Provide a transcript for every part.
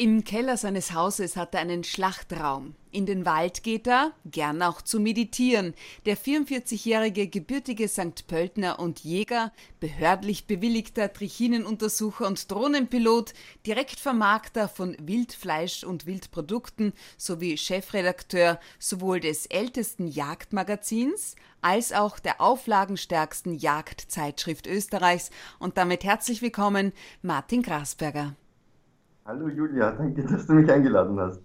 Im Keller seines Hauses hat er einen Schlachtraum. In den Wald geht er, gern auch zu meditieren. Der 44-jährige gebürtige St. Pöltner und Jäger, behördlich bewilligter Trichinenuntersucher und Drohnenpilot, Direktvermarkter von Wildfleisch und Wildprodukten sowie Chefredakteur sowohl des ältesten Jagdmagazins als auch der auflagenstärksten Jagdzeitschrift Österreichs. Und damit herzlich willkommen, Martin Grasberger. Hallo Julia, danke, dass du mich eingeladen hast.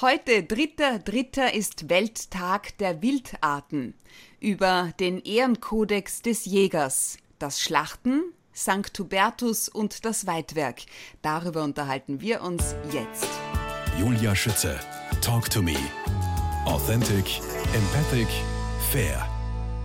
Heute, 3.3. ist Welttag der Wildarten. Über den Ehrenkodex des Jägers, das Schlachten, St. Hubertus und das Weidwerk. Darüber unterhalten wir uns jetzt. Julia Schütze, Talk to Me. Authentic, empathic, fair.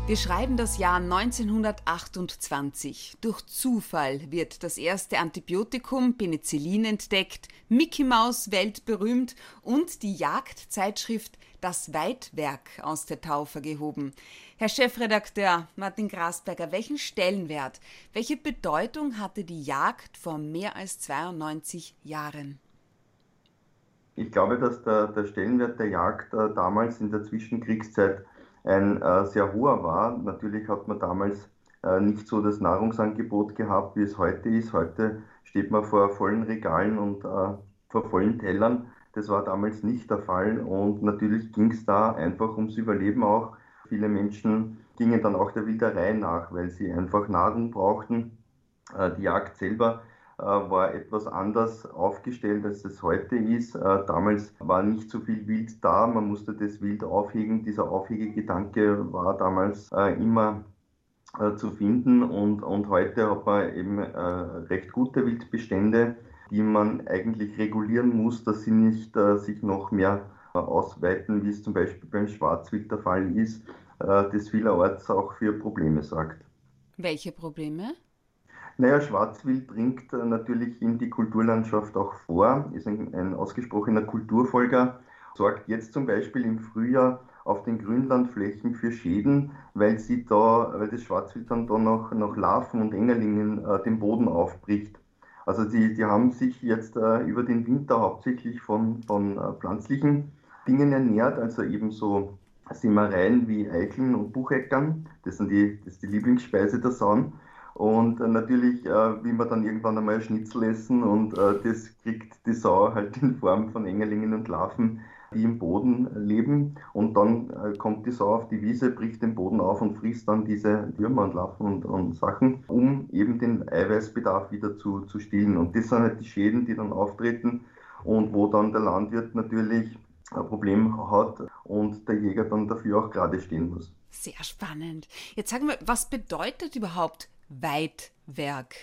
Wir schreiben das Jahr 1928. Durch Zufall wird das erste Antibiotikum Penicillin entdeckt, Mickey Maus weltberühmt und die Jagdzeitschrift Das Weidwerk aus der Taufe gehoben. Herr Chefredakteur Martin Grasberger, welchen Stellenwert, welche Bedeutung hatte die Jagd vor mehr als 92 Jahren? Ich glaube, dass der, der Stellenwert der Jagd äh, damals in der Zwischenkriegszeit ein äh, sehr hoher war. Natürlich hat man damals äh, nicht so das Nahrungsangebot gehabt, wie es heute ist. Heute steht man vor vollen Regalen und äh, vor vollen Tellern. Das war damals nicht der Fall und natürlich ging es da einfach ums Überleben auch. Viele Menschen gingen dann auch der Wilderei nach, weil sie einfach Nahrung brauchten. Äh, die Jagd selber war etwas anders aufgestellt, als es heute ist. Äh, damals war nicht so viel Wild da, man musste das Wild aufhegen. Dieser Aufhegegedanke war damals äh, immer zu finden und, und heute hat man eben recht gute Wildbestände, die man eigentlich regulieren muss, dass sie nicht sich noch mehr ausweiten, wie es zum Beispiel beim Schwarzwild der Fall ist, das vielerorts auch für Probleme sorgt. Welche Probleme? Naja, Schwarzwild dringt natürlich in die Kulturlandschaft auch vor, ist ein, ein ausgesprochener Kulturfolger, sorgt jetzt zum Beispiel im Frühjahr auf den Grünlandflächen für Schäden, weil sie da, weil das Schwarzwild dann da noch, noch Larven und Engerlingen äh, den Boden aufbricht. Also die, die haben sich jetzt äh, über den Winter hauptsächlich von, von äh, pflanzlichen Dingen ernährt, also eben so Simmereien wie Eicheln und Bucheckern. Das, sind die, das ist die Lieblingsspeise der Sauen. Und äh, natürlich äh, will man dann irgendwann einmal Schnitzel essen und äh, das kriegt die Sau halt in Form von Engerlingen und Larven, die im Boden leben. Und dann äh, kommt die Sau auf die Wiese, bricht den Boden auf und frisst dann diese Würmer und Larven und, und Sachen, um eben den Eiweißbedarf wieder zu, zu stillen. Und das sind halt die Schäden, die dann auftreten und wo dann der Landwirt natürlich ein Problem hat und der Jäger dann dafür auch gerade stehen muss. Sehr spannend. Jetzt sagen wir, was bedeutet überhaupt Weidwerk?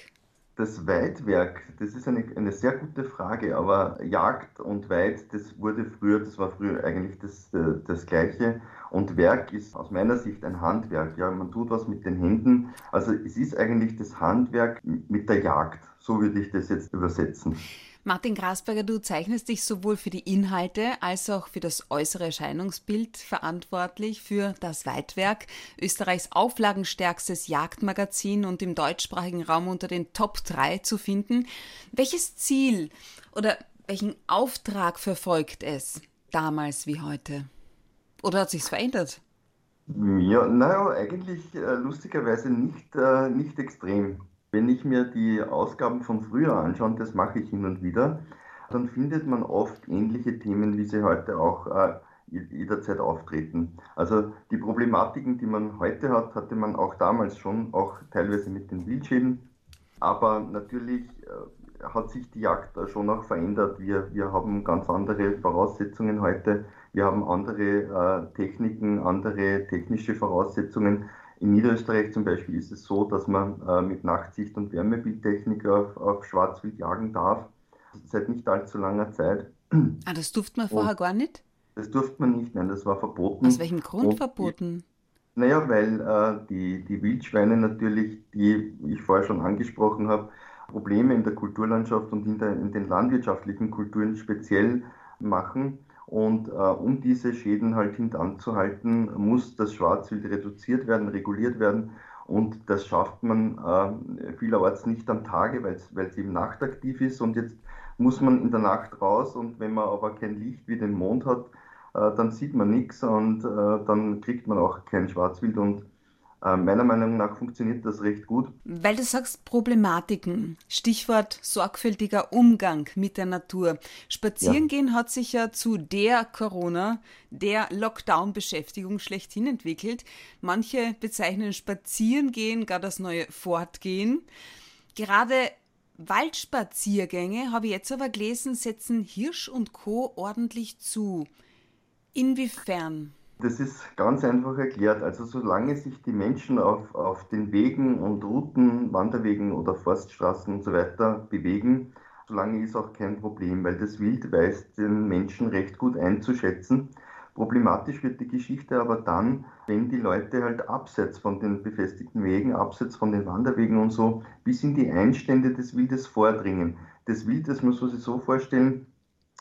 Das Weidwerk, das ist eine, eine sehr gute Frage, aber Jagd und Weid, das wurde früher, das war früher eigentlich das, äh, das Gleiche. Und Werk ist aus meiner Sicht ein Handwerk. Ja, man tut was mit den Händen. Also es ist eigentlich das Handwerk mit der Jagd. So würde ich das jetzt übersetzen. Martin Grasberger, du zeichnest dich sowohl für die Inhalte als auch für das äußere Erscheinungsbild verantwortlich für das Weitwerk, Österreichs auflagenstärkstes Jagdmagazin und im deutschsprachigen Raum unter den Top 3 zu finden. Welches Ziel oder welchen Auftrag verfolgt es damals wie heute? Oder hat sich's verändert? Ja, naja, eigentlich äh, lustigerweise nicht, äh, nicht extrem. Wenn ich mir die Ausgaben von früher anschaue, das mache ich hin und wieder, dann findet man oft ähnliche Themen, wie sie heute auch äh, jederzeit auftreten. Also die Problematiken, die man heute hat, hatte man auch damals schon, auch teilweise mit den Wildschäden. Aber natürlich äh, hat sich die Jagd schon auch verändert. Wir, wir haben ganz andere Voraussetzungen heute. Wir haben andere äh, Techniken, andere technische Voraussetzungen. In Niederösterreich zum Beispiel ist es so, dass man äh, mit Nachtsicht und Wärmebildtechnik auf, auf Schwarzwild jagen darf, seit nicht allzu langer Zeit. Ah, das durfte man vorher und gar nicht? Das durfte man nicht, nein, das war verboten. Aus welchem Grund und verboten? naja, weil äh, die, die Wildschweine natürlich, die ich vorher schon angesprochen habe, Probleme in der Kulturlandschaft und in, der, in den landwirtschaftlichen Kulturen speziell machen. Und äh, um diese Schäden halt hintanzuhalten, muss das Schwarzwild reduziert werden, reguliert werden. Und das schafft man äh, vielerorts nicht am Tage, weil es eben nachtaktiv ist. Und jetzt muss man in der Nacht raus und wenn man aber kein Licht wie den Mond hat, äh, dann sieht man nichts und äh, dann kriegt man auch kein Schwarzwild und meiner Meinung nach funktioniert das recht gut. Weil du sagst Problematiken, Stichwort sorgfältiger Umgang mit der Natur. Spazierengehen ja. hat sich ja zu der Corona, der Lockdown-Beschäftigung schlechthin entwickelt. Manche bezeichnen Spazierengehen gar das neue Fortgehen. Gerade Waldspaziergänge, habe ich jetzt aber gelesen, setzen Hirsch und Co. ordentlich zu. Inwiefern? Das ist ganz einfach erklärt. Also solange sich die Menschen auf, auf den Wegen und Routen, Wanderwegen oder Forststraßen und so weiter bewegen, solange ist auch kein Problem, weil das Wild weiß den Menschen recht gut einzuschätzen. Problematisch wird die Geschichte aber dann, wenn die Leute halt abseits von den befestigten Wegen, abseits von den Wanderwegen und so, bis in die Einstände des Wildes vordringen. Das Wild, das muss man sich so vorstellen,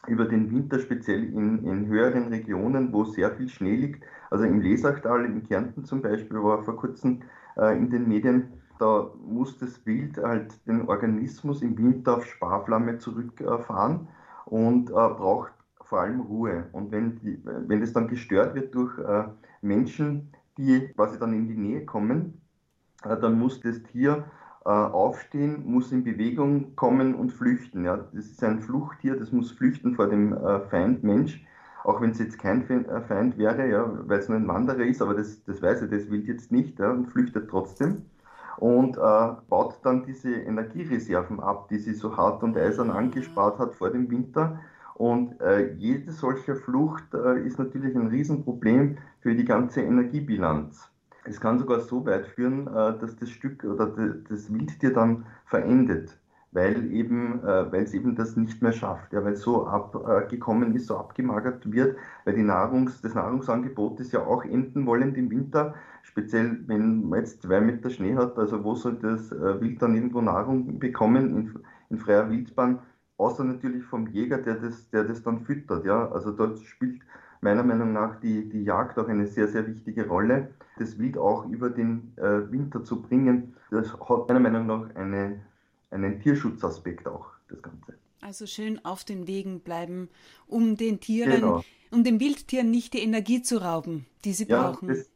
über den Winter speziell in, in höheren Regionen, wo sehr viel Schnee liegt. Also im Lesachtal, in Kärnten zum Beispiel, war vor kurzem äh, in den Medien, da muss das Wild halt den Organismus im Winter auf Sparflamme zurückfahren und äh, braucht vor allem Ruhe. Und wenn, die, wenn das dann gestört wird durch äh, Menschen, die quasi dann in die Nähe kommen, äh, dann muss das Tier äh, aufstehen, muss in Bewegung kommen und flüchten. Ja. Das ist ein Fluchttier, das muss flüchten vor dem äh, Feind Mensch, auch wenn es jetzt kein äh, Feind wäre, ja, weil es nur ein Wanderer ist, aber das, das weiß er, das will jetzt nicht ja, und flüchtet trotzdem und äh, baut dann diese Energiereserven ab, die sie so hart und eisern angespart hat vor dem Winter. Und äh, jede solche Flucht äh, ist natürlich ein Riesenproblem für die ganze Energiebilanz. Es kann sogar so weit führen, äh, dass das Stück oder das Wildtier dann verendet, weil eben, äh, weil es eben das nicht mehr schafft, ja, weil es so abgekommen ist, so abgemagert wird, weil die Nahrungs, das Nahrungsangebot ist ja auch enden wollend im Winter, speziell wenn man jetzt zwei Meter Schnee hat, also wo soll das äh, Wild dann irgendwo Nahrung bekommen in, in freier Wildbahn, außer natürlich vom Jäger, der das, der das dann füttert, ja, also dort spielt meiner Meinung nach die, die Jagd auch eine sehr, sehr wichtige Rolle. Das Wild auch über den äh, Winter zu bringen, das hat meiner Meinung nach eine, einen Tierschutzaspekt auch, das Ganze. Also schön auf den Wegen bleiben, um den Tieren, genau. um den Wildtieren nicht die Energie zu rauben, die sie ja, brauchen. Das,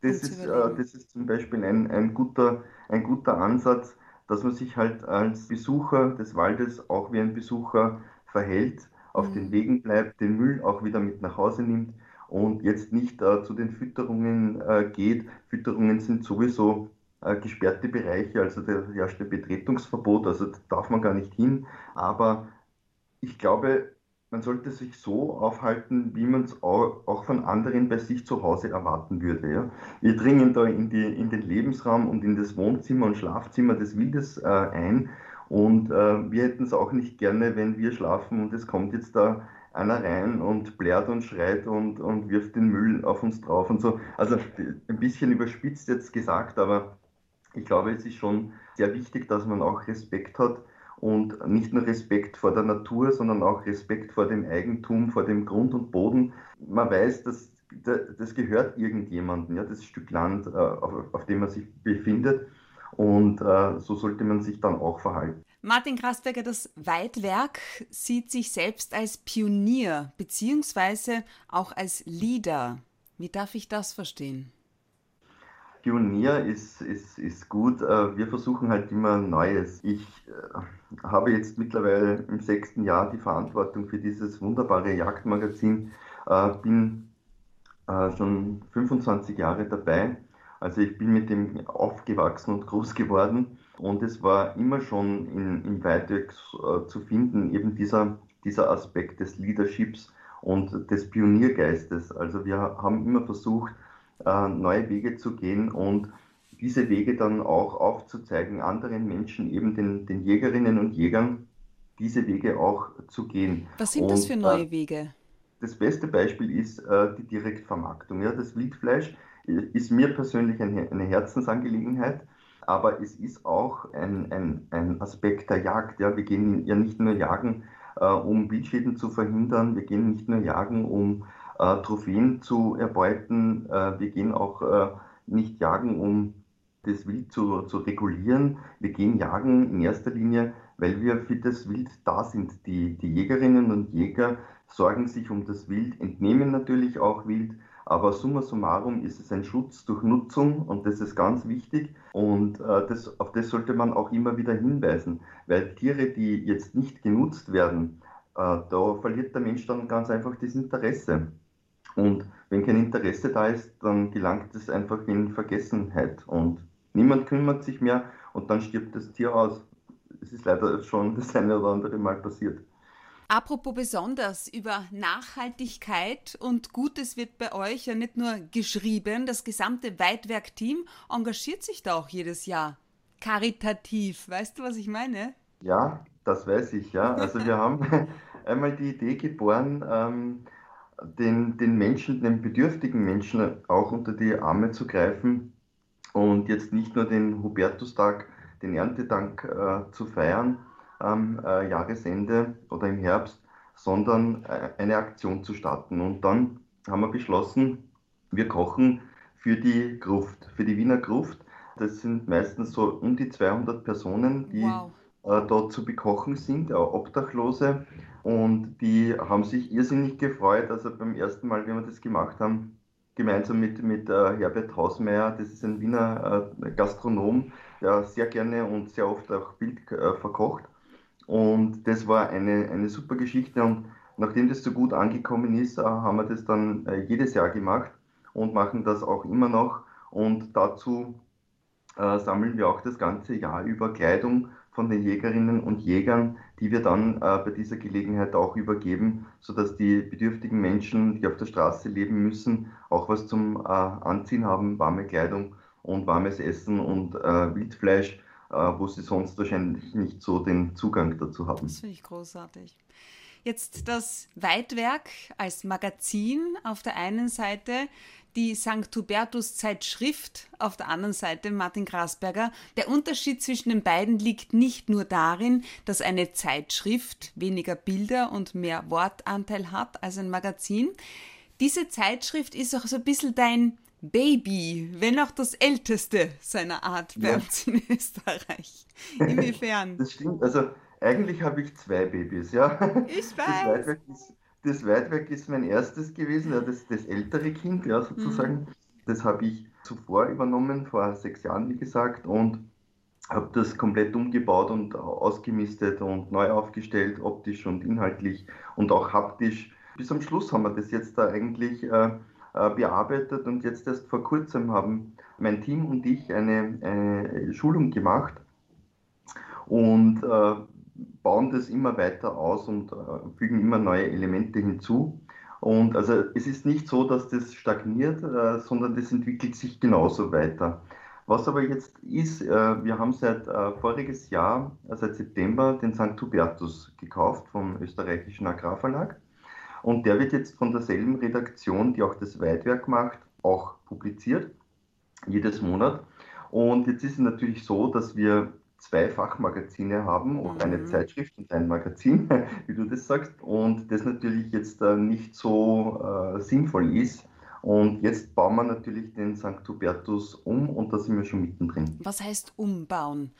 das, ist, äh, das ist zum Beispiel ein, ein, guter, ein guter Ansatz, dass man sich halt als Besucher des Waldes auch wie ein Besucher verhält auf mhm. den Wegen bleibt, den Müll auch wieder mit nach Hause nimmt und jetzt nicht äh, zu den Fütterungen äh, geht. Fütterungen sind sowieso äh, gesperrte Bereiche, also da herrscht ein Betretungsverbot, also da darf man gar nicht hin. Aber ich glaube, man sollte sich so aufhalten, wie man es auch, auch, von anderen bei sich zu Hause erwarten würde. Ja? Wir dringen da in, die, in den Lebensraum und in das Wohnzimmer und Schlafzimmer des Wildes äh, ein und äh, wir hätten es auch nicht gerne, wenn wir schlafen und es kommt jetzt da einer rein und blärt und schreit und, und wirft den Müll auf uns drauf und so. Also ein bisschen überspitzt jetzt gesagt, aber ich glaube, es ist schon sehr wichtig, dass man auch Respekt hat und nicht nur Respekt vor der Natur, sondern auch Respekt vor dem Eigentum, vor dem Grund und Boden. Man weiß, dass das gehört irgendjemandem, ja, das Stück Land, äh, auf, auf dem man sich befindet. Und äh, so sollte man sich dann auch verhalten. Martin Krasberger, das Weidwerk sieht sich selbst als Pionier beziehungsweise auch als Leader. Wie darf ich das verstehen? Pionier ist, ist, ist gut. Äh, wir versuchen halt immer Neues. Ich äh, habe jetzt mittlerweile im sechsten Jahr die Verantwortung für dieses wunderbare Jagdmagazin, äh, bin schon 25 Jahre dabei also ich bin mit dem aufgewachsen und groß geworden und es war immer schon in, im Weitweg äh, zu finden, eben dieser, dieser Aspekt des Leaderships und des Pioniergeistes. Also wir haben immer versucht, äh, neue Wege zu gehen und diese Wege dann auch aufzuzeigen, anderen Menschen, eben den, den Jägerinnen und Jägern, diese Wege auch zu gehen. Was sind und, das für neue äh, Wege? Das beste Beispiel ist äh, die Direktvermarktung. Ja, das Wildfleisch ist mir persönlich eine, eine Herzensangelegenheit, aber es ist auch ein, ein, ein Aspekt der Jagd. Ja. Wir gehen ja nicht nur jagen, äh, um Wildschäden zu verhindern, wir gehen nicht nur jagen, um äh, Trophäen zu erbeuten, äh, wir gehen auch äh, nicht jagen, um das Wild zu, zu regulieren. Wir gehen jagen in erster Linie, weil wir für das Wild da sind. Die, die Jägerinnen und Jäger sorgen sich um das Wild, entnehmen natürlich auch Wild, aber summa summarum ist es ein Schutz durch Nutzung und das ist ganz wichtig und äh, das, auf das sollte man auch immer wieder hinweisen, weil Tiere, die jetzt nicht genutzt werden, äh, da verliert der Mensch dann ganz einfach das Interesse. Und wenn kein Interesse da ist, dann gelangt es einfach in Vergessenheit und niemand kümmert sich mehr und dann stirbt das Tier aus. Es ist leider schon das eine oder andere Mal passiert. Apropos besonders über Nachhaltigkeit und Gutes wird bei euch ja nicht nur geschrieben, das gesamte Weitwerk-Team engagiert sich da auch jedes Jahr. Karitativ, weißt du, was ich meine? Ja, das weiß ich, ja. Also wir haben einmal die Idee geboren, ähm, den, den Menschen, den bedürftigen Menschen auch unter die Arme zu greifen und jetzt nicht nur den Hubertustag, den Erntedank äh, zu feiern am äh, Jahresende oder im Herbst, sondern äh, eine Aktion zu starten. Und dann haben wir beschlossen, wir kochen für die Gruft, für die Wiener Gruft. Das sind meistens so um die 200 Personen, die wow. äh, dort zu bekochen sind, auch Obdachlose. Und die haben sich irrsinnig gefreut. Also beim ersten Mal, wie wir das gemacht haben, gemeinsam mit, mit äh, Herbert Hausmeier, das ist ein Wiener äh, Gastronom, der sehr gerne und sehr oft auch Bild äh, verkocht. Und das war eine, eine super Geschichte. Und nachdem das so gut angekommen ist, äh, haben wir das dann äh, jedes Jahr gemacht und machen das auch immer noch. Und dazu äh, sammeln wir auch das ganze Jahr über Kleidung von den Jägerinnen und Jägern, die wir dann äh, bei dieser Gelegenheit auch übergeben, sodass die bedürftigen Menschen, die auf der Straße leben müssen, auch was zum äh, Anziehen haben, warme Kleidung und warmes Essen und äh, Wildfleisch, wo sie sonst wahrscheinlich nicht so den Zugang dazu haben. Das finde ich großartig. Jetzt das Weitwerk als Magazin auf der einen Seite, die St. Hubertus Zeitschrift auf der anderen Seite, Martin Grasberger. Der Unterschied zwischen den beiden liegt nicht nur darin, dass eine Zeitschrift weniger Bilder und mehr Wortanteil hat als ein Magazin. Diese Zeitschrift ist auch so ein bisschen dein Baby, wenn auch das älteste seiner Art bei ja. uns in Österreich. Inwiefern? Das stimmt. Also eigentlich habe ich zwei Babys, ja. Ich weiß. Das das Weitwerk ist mein erstes gewesen, ja, das, das ältere Kind, ja, sozusagen. Mhm. Das habe ich zuvor übernommen, vor sechs Jahren, wie gesagt, und habe das komplett umgebaut und ausgemistet und neu aufgestellt, optisch und inhaltlich und auch haptisch. Bis am Schluss haben wir das jetzt da eigentlich äh bearbeitet und jetzt erst vor kurzem haben mein Team und ich eine, eine Schulung gemacht und äh, bauen das immer weiter aus und äh, fügen immer neue Elemente hinzu. Und also es ist nicht so, dass das stagniert, äh, sondern das entwickelt sich genauso weiter. Was aber jetzt ist, äh, wir haben seit äh, voriges Jahr, äh, seit September, den St. Hubertus gekauft vom österreichischen Agrarverlag. Und der wird jetzt von derselben Redaktion, die auch das Weitwerk macht, auch publiziert, jedes Monat. Und jetzt ist es natürlich so, dass wir zwei Fachmagazine haben mhm. eine Zeitschrift und ein Magazin, wie du das sagst, und das natürlich jetzt äh, nicht so äh, sinnvoll ist. Und jetzt bauen wir natürlich den St. Hubertus um und da sind wir schon mittendrin. Was heißt umbauen?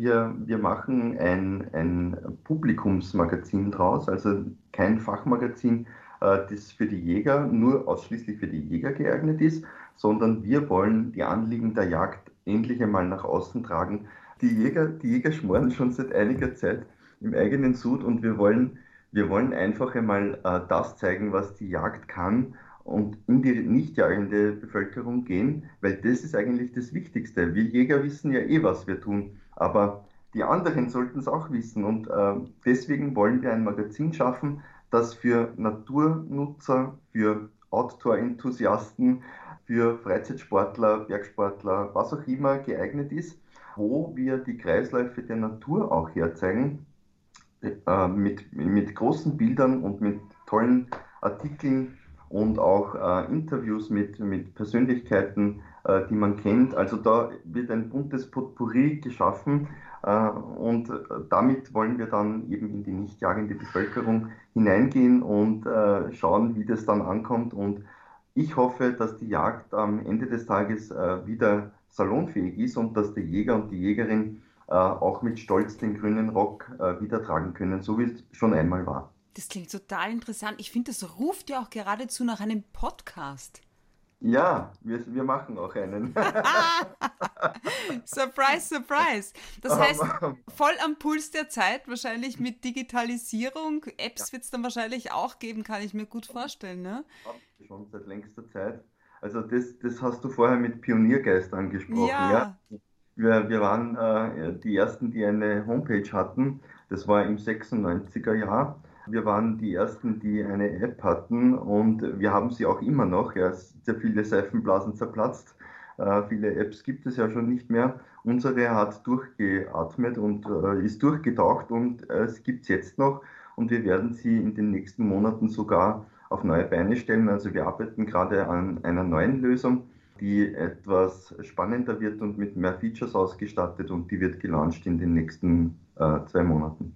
Wir, wir machen ein, ein Publikumsmagazin draus, also kein Fachmagazin, äh, das für die Jäger, nur ausschließlich für die Jäger geeignet ist, sondern wir wollen die Anliegen der Jagd endlich einmal nach außen tragen, die Jäger, die Jäger schmoren schon seit einiger Zeit im eigenen Sud und wir wollen, wir wollen einfach einmal äh, das zeigen, was die Jagd kann und in die nicht jagende Bevölkerung gehen, weil das ist eigentlich das Wichtigste. Wir Jäger wissen ja eh, was wir tun, aber die anderen sollten es auch wissen. Und äh, deswegen wollen wir ein Magazin schaffen, das für Naturnutzer, für Outdoor-Enthusiasten, für Freizeitsportler, Bergsportler, was auch immer geeignet ist wo wir die Kreisläufe der Natur auch herzeigen, äh, mit, mit großen Bildern und mit tollen Artikeln und auch äh, Interviews mit, mit Persönlichkeiten, die man kennt. Also da wird ein buntes Potpourri geschaffen äh, und damit wollen wir dann eben in die nicht jagende Bevölkerung hineingehen und äh, schauen, wie das dann ankommt. Und ich hoffe, dass die Jagd am Ende des Tages äh, wieder salonfähig ist und dass der Jäger und die Jägerin äh, auch mit Stolz den grünen Rock äh, wieder tragen können, so wie es schon einmal war. Das klingt total interessant. Ich finde, das ruft ja auch geradezu nach einem Podcast. Ja, wir, wir machen auch einen. surprise, surprise. Das heißt, voll am Puls der Zeit, wahrscheinlich mit Digitalisierung. Apps ja. wird es dann wahrscheinlich auch geben, kann ich mir gut vorstellen. Ne? Schon seit längster Zeit. Also das, das hast du vorher mit Pioniergeist angesprochen. Ja. ja? Wir, wir waren äh, die Ersten, die eine Homepage hatten. Das war im 96er Jahr. Wir waren die Ersten, die eine App hatten und wir haben sie auch immer noch. Ja, sehr viele Seifenblasen zerplatzt. Äh, viele Apps gibt es ja schon nicht mehr. Unsere hat durchgeatmet und äh, ist durchgetaucht und äh, es gibt es jetzt noch und wir werden sie in den nächsten Monaten sogar auf neue Beine stellen. Also wir arbeiten gerade an einer neuen Lösung, die etwas spannender wird und mit mehr Features ausgestattet und die wird gelauncht in den nächsten äh, zwei Monaten.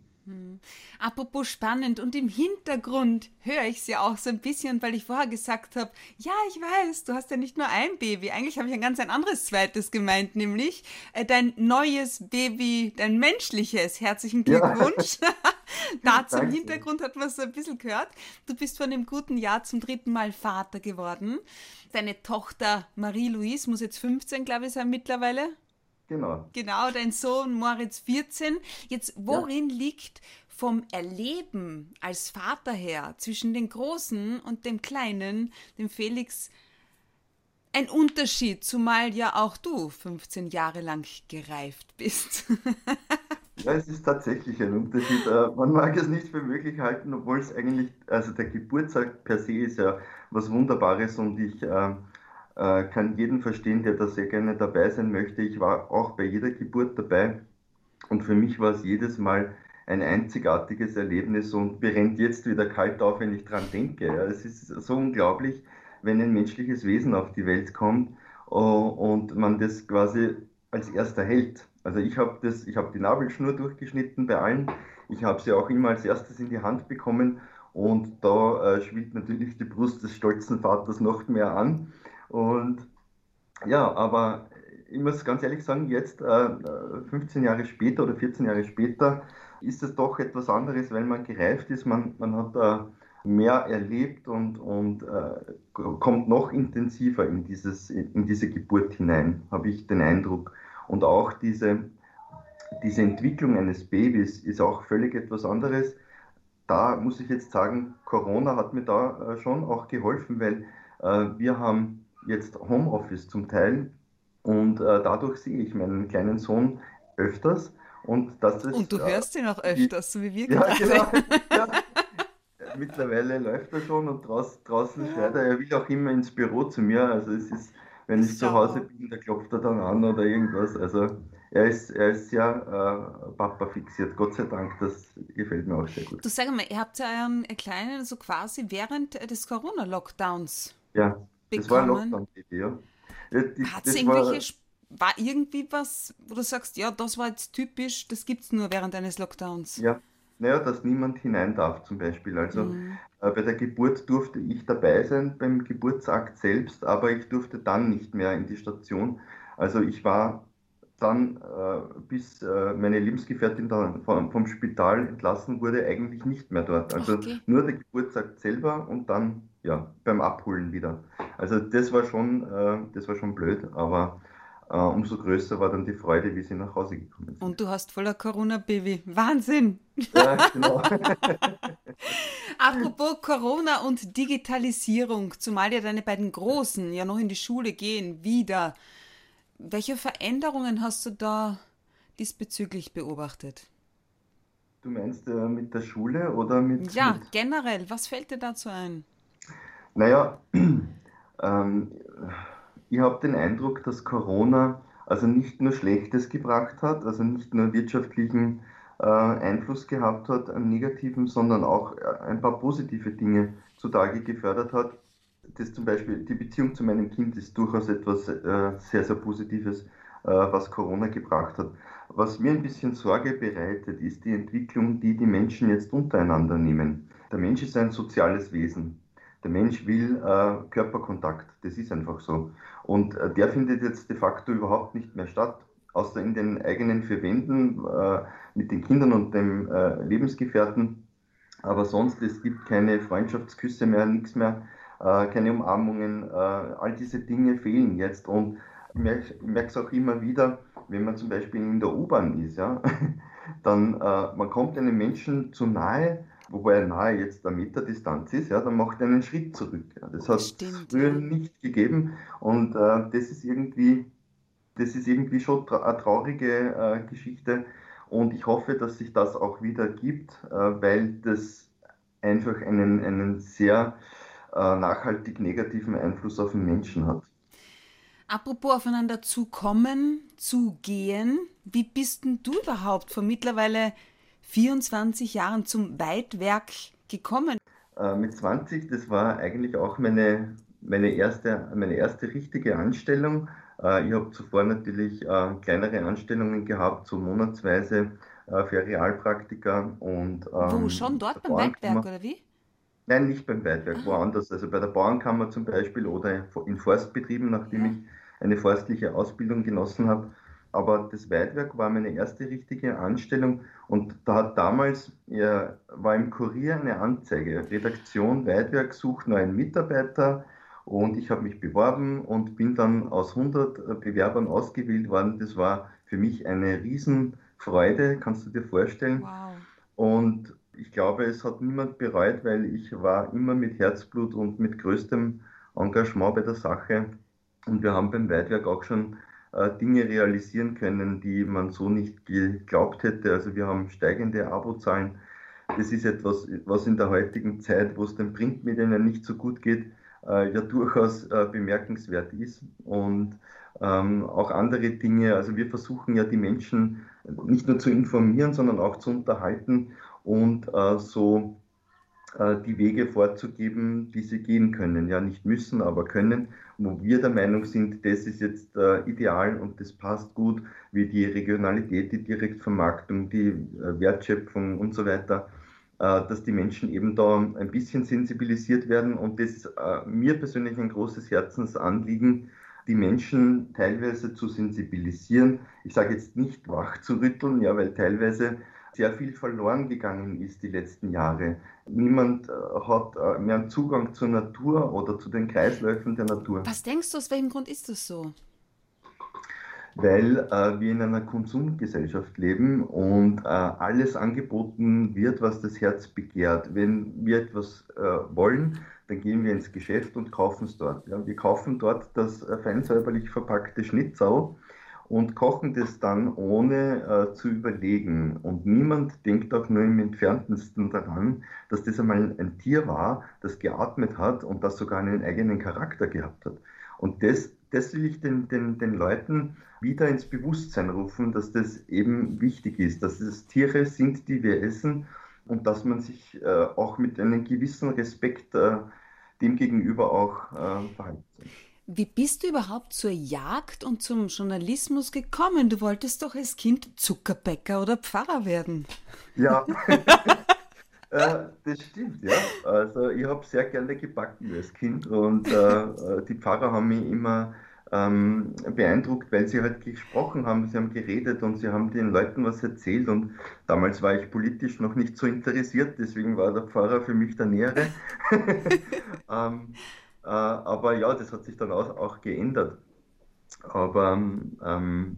Apropos spannend und im Hintergrund höre ich es ja auch so ein bisschen, weil ich vorher gesagt habe, ja, ich weiß, du hast ja nicht nur ein Baby. Eigentlich habe ich ein ganz ein anderes zweites gemeint, nämlich äh, dein neues Baby, dein menschliches. Herzlichen Glückwunsch. Ja. da zum Hintergrund hat man so ein bisschen gehört. Du bist vor einem guten Jahr zum dritten Mal Vater geworden. Deine Tochter Marie-Louise muss jetzt 15, glaube ich, sein mittlerweile. Genau. Genau, dein Sohn Moritz 14. Jetzt, worin ja. liegt vom Erleben als Vater her zwischen den Großen und dem Kleinen, dem Felix, ein Unterschied, zumal ja auch du 15 Jahre lang gereift bist. ja, es ist tatsächlich ein Unterschied. Äh, man mag es nicht für möglich halten, obwohl es eigentlich, also der Geburtstag per se ist ja was Wunderbares und ich äh, äh, kann jeden verstehen, der da sehr gerne dabei sein möchte. Ich war auch bei jeder Geburt dabei und für mich war es jedes Mal ein einzigartiges Erlebnis und mir rennt jetzt wieder kalt auf, wenn ich dran denke. Ja, es ist so unglaublich, wenn ein menschliches Wesen auf die Welt kommt uh, und man das quasi als erster hält. Also ich habe das, die Nabelschnur durchgeschnitten bei allen. Ich habe sie auch immer als erstes in die Hand bekommen und da äh, schwillt natürlich die Brust des stolzen Vaters noch mehr an. Und ja, aber ich muss ganz ehrlich sagen, jetzt äh, 15 Jahre später oder 14 Jahre später ist es doch etwas anderes, weil man gereift ist, man, man hat da mehr erlebt und, und äh, kommt noch intensiver in, dieses, in diese Geburt hinein, habe ich den Eindruck. Und auch diese, diese Entwicklung eines Babys ist auch völlig etwas anderes. Da muss ich jetzt sagen, Corona hat mir da äh, schon auch geholfen, weil äh, wir haben jetzt Homeoffice zum Teil und äh, dadurch sehe ich meinen kleinen Sohn öfters und, das ist, und du hörst ihn auch öfters, so wie wir ja, genau. ja. Mittlerweile läuft er schon und draußen, draußen ja. schreit er. Er will auch immer ins Büro zu mir. Also es ist, wenn ich zu Hause bin, da klopft er dann an oder irgendwas. Also er ist, er ist sehr äh, Papa fixiert, Gott sei Dank. Das gefällt mir auch sehr gut. Du sag mal, ihr habt ja euren Kleinen so quasi während des Corona-Lockdowns. Ja, das bekommen. war ein Lockdown-Baby, ja. Hat es irgendwelche war irgendwie was, wo du sagst, ja, das war jetzt typisch, das gibt es nur während eines Lockdowns? Ja, naja, dass niemand hinein darf zum Beispiel. Also mhm. äh, bei der Geburt durfte ich dabei sein beim Geburtsakt selbst, aber ich durfte dann nicht mehr in die Station. Also ich war dann, äh, bis äh, meine Lebensgefährtin dann vom, vom, Spital entlassen wurde, eigentlich nicht mehr dort. Also okay. nur der Geburtsakt selber und dann ja beim Abholen wieder. Also das war schon, äh, das war schon blöd, aber umso größer war dann die Freude, wie sie nach Hause gekommen sind. Und du hast voller Corona-Baby. Wahnsinn! Ja, genau. Apropos Corona und Digitalisierung, zumal ja deine beiden Großen ja noch in die Schule gehen, wieder. Welche Veränderungen hast du da diesbezüglich beobachtet? Du meinst äh, mit der Schule oder mit. Ja, mit... generell. Was fällt dir dazu ein? Naja, ähm, ich habe den Eindruck, dass Corona also nicht nur Schlechtes gebracht hat, also nicht nur wirtschaftlichen äh, Einfluss gehabt hat, einen negativen, sondern auch äh, ein paar positive Dinge zutage gefördert hat. Das zum Beispiel, die Beziehung zu meinem Kind ist durchaus etwas äh, sehr, sehr Positives, äh, was Corona gebracht hat. Was mir ein bisschen Sorge bereitet, ist die Entwicklung, die die Menschen jetzt untereinander nehmen. Der Mensch ist ein soziales Wesen. Der Mensch will äh, Körperkontakt, das ist einfach so. Und äh, der findet jetzt de facto überhaupt nicht mehr statt. außer in den eigenen vier Wänden äh, mit den Kindern und dem äh, Lebensgefährten. Aber sonst, es gibt keine Freundschaftsküsse mehr, nichts mehr, äh, keine Umarmungen. Äh, all diese Dinge fehlen jetzt. Und ich merke es auch immer wieder, wenn man zum Beispiel in der U-Bahn ist, ja, dann man kommt einem Menschen zu nahe, wobei er nahe jetzt eine Meter Distanz ist, ja, dann macht er einen Schritt zurück. Ja. Das hat es früher nicht gegeben und äh, das ist irgendwie, das ist irgendwie schon tra eine traurige äh, Geschichte und ich hoffe, dass sich das auch wieder gibt, äh, weil das einfach einen, einen sehr äh, nachhaltig negativen Einfluss auf den Menschen hat. Apropos aufeinander zukommen, zugehen, wie bist denn du überhaupt vor mittlerweile 24 Jahren zum Weitwerk gekommen? Äh, mit 20, das war eigentlich auch meine, meine, erste, meine erste richtige Anstellung. Äh, ich habe zuvor natürlich äh, kleinere Anstellungen gehabt, so monatsweise äh, für Realpraktika. Und, ähm, Wo, schon dort beim Weitwerk oder wie? Nein, nicht beim Weitwerk, ah. woanders. Also bei der Bauernkammer zum Beispiel oder in Forstbetrieben, nachdem ja. ich eine forstliche Ausbildung genossen habe. Aber das Weitwerk war meine erste richtige Anstellung und da hat damals, ja, war im Kurier eine Anzeige, Redaktion Weitwerk sucht neuen Mitarbeiter und ich habe mich beworben und bin dann aus 100 Bewerbern ausgewählt worden. Das war für mich eine Riesenfreude, kannst du dir vorstellen. Wow. Und ich glaube, es hat niemand bereut, weil ich war immer mit Herzblut und mit größtem Engagement bei der Sache und wir haben beim Weitwerk auch schon äh, Dinge realisieren können, die man so nicht geglaubt hätte. Also wir haben steigende Abozahlen. Das ist etwas, was in der heutigen Zeit, wo es den Printmedien ja nicht so gut geht, äh, ja durchaus äh, bemerkenswert ist. Und ähm, auch andere Dinge. Also wir versuchen ja die Menschen nicht nur zu informieren, sondern auch zu unterhalten und äh, so äh, die Wege vorzugeben, die sie gehen können. Ja, nicht müssen, aber können, wo wir der Meinung sind, das ist jetzt äh, ideal und das passt gut, wie die Regionalität, die Direktvermarktung, die äh, Wertschöpfung und so weiter, äh, dass die Menschen eben da ein bisschen sensibilisiert werden. Und das ist äh, mir persönlich ein großes Herzensanliegen, die Menschen teilweise zu sensibilisieren. Ich sage jetzt nicht wach zu rütteln, ja, weil teilweise sehr viel verloren gegangen ist die letzten Jahre. Niemand äh, hat äh, mehr einen Zugang zur Natur oder zu den Kreisläufen der Natur. Was denkst du, aus welchem Grund ist das so? Weil äh, wir in einer Konsumgesellschaft leben und äh, alles angeboten wird, was das Herz begehrt. Wenn wir etwas äh, wollen, dann gehen wir ins Geschäft und kaufen es dort. Ja, wir kaufen dort das äh, feinsäuberlich verpackte Schnitzel und kochen das dann ohne äh, zu überlegen. Und niemand denkt auch nur im entferntesten daran, dass das einmal ein Tier war, das geatmet hat und das sogar einen eigenen Charakter gehabt hat. Und das, das will ich den, den, den Leuten wieder ins Bewusstsein rufen, dass das eben wichtig ist, dass es Tiere sind, die wir essen und dass man sich äh, auch mit einem gewissen Respekt äh, dem gegenüber auch äh, verhalten soll. Wie bist du überhaupt zur Jagd und zum Journalismus gekommen? Du wolltest doch als Kind Zuckerbäcker oder Pfarrer werden. Ja, äh, das stimmt, ja. Also ich habe sehr gerne gebacken als Kind und äh, die Pfarrer haben mich immer ähm, beeindruckt, weil sie halt gesprochen haben, sie haben geredet und sie haben den Leuten was erzählt und damals war ich politisch noch nicht so interessiert, deswegen war der Pfarrer für mich der Nähere. ähm, äh, aber ja, das hat sich dann auch, auch geändert. Aber ähm,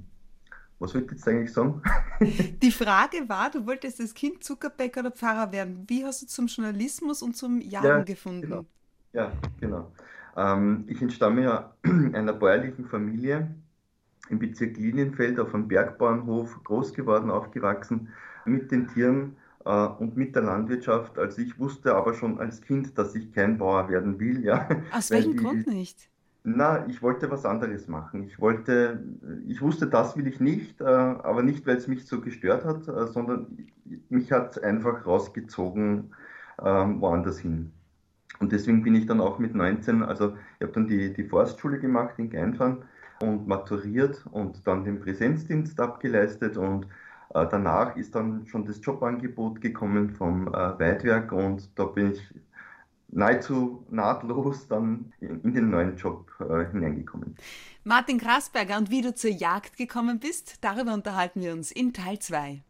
was wollte ich jetzt eigentlich sagen? Die Frage war, du wolltest als Kind Zuckerbäcker oder Pfarrer werden. Wie hast du zum Journalismus und zum Jagen ja, gefunden? Genau. Ja, genau. Ähm, ich entstamme ja einer bäuerlichen Familie im Bezirk Linienfeld auf einem Bergbauernhof, groß geworden, aufgewachsen, mit den Tieren und mit der Landwirtschaft. Also ich wusste aber schon als Kind, dass ich kein Bauer werden will. Ja, Aus welchem die, Grund nicht? Na, ich wollte was anderes machen. Ich wollte, ich wusste, das will ich nicht, äh, aber nicht, weil es mich so gestört hat, äh, sondern mich hat es einfach rausgezogen ähm, woanders hin. Und deswegen bin ich dann auch mit 19, also ich habe dann die, die Forstschule gemacht in Geinfern und maturiert und dann den Präsenzdienst abgeleistet und äh, danach ist dann schon das Jobangebot gekommen vom äh, Weidwerk und da bin ich nahezu nahtlos dann in den neuen Job äh, hineingekommen. Martin Krasberger und wie du zur Jagd gekommen bist, darüber unterhalten wir uns in Teil 2.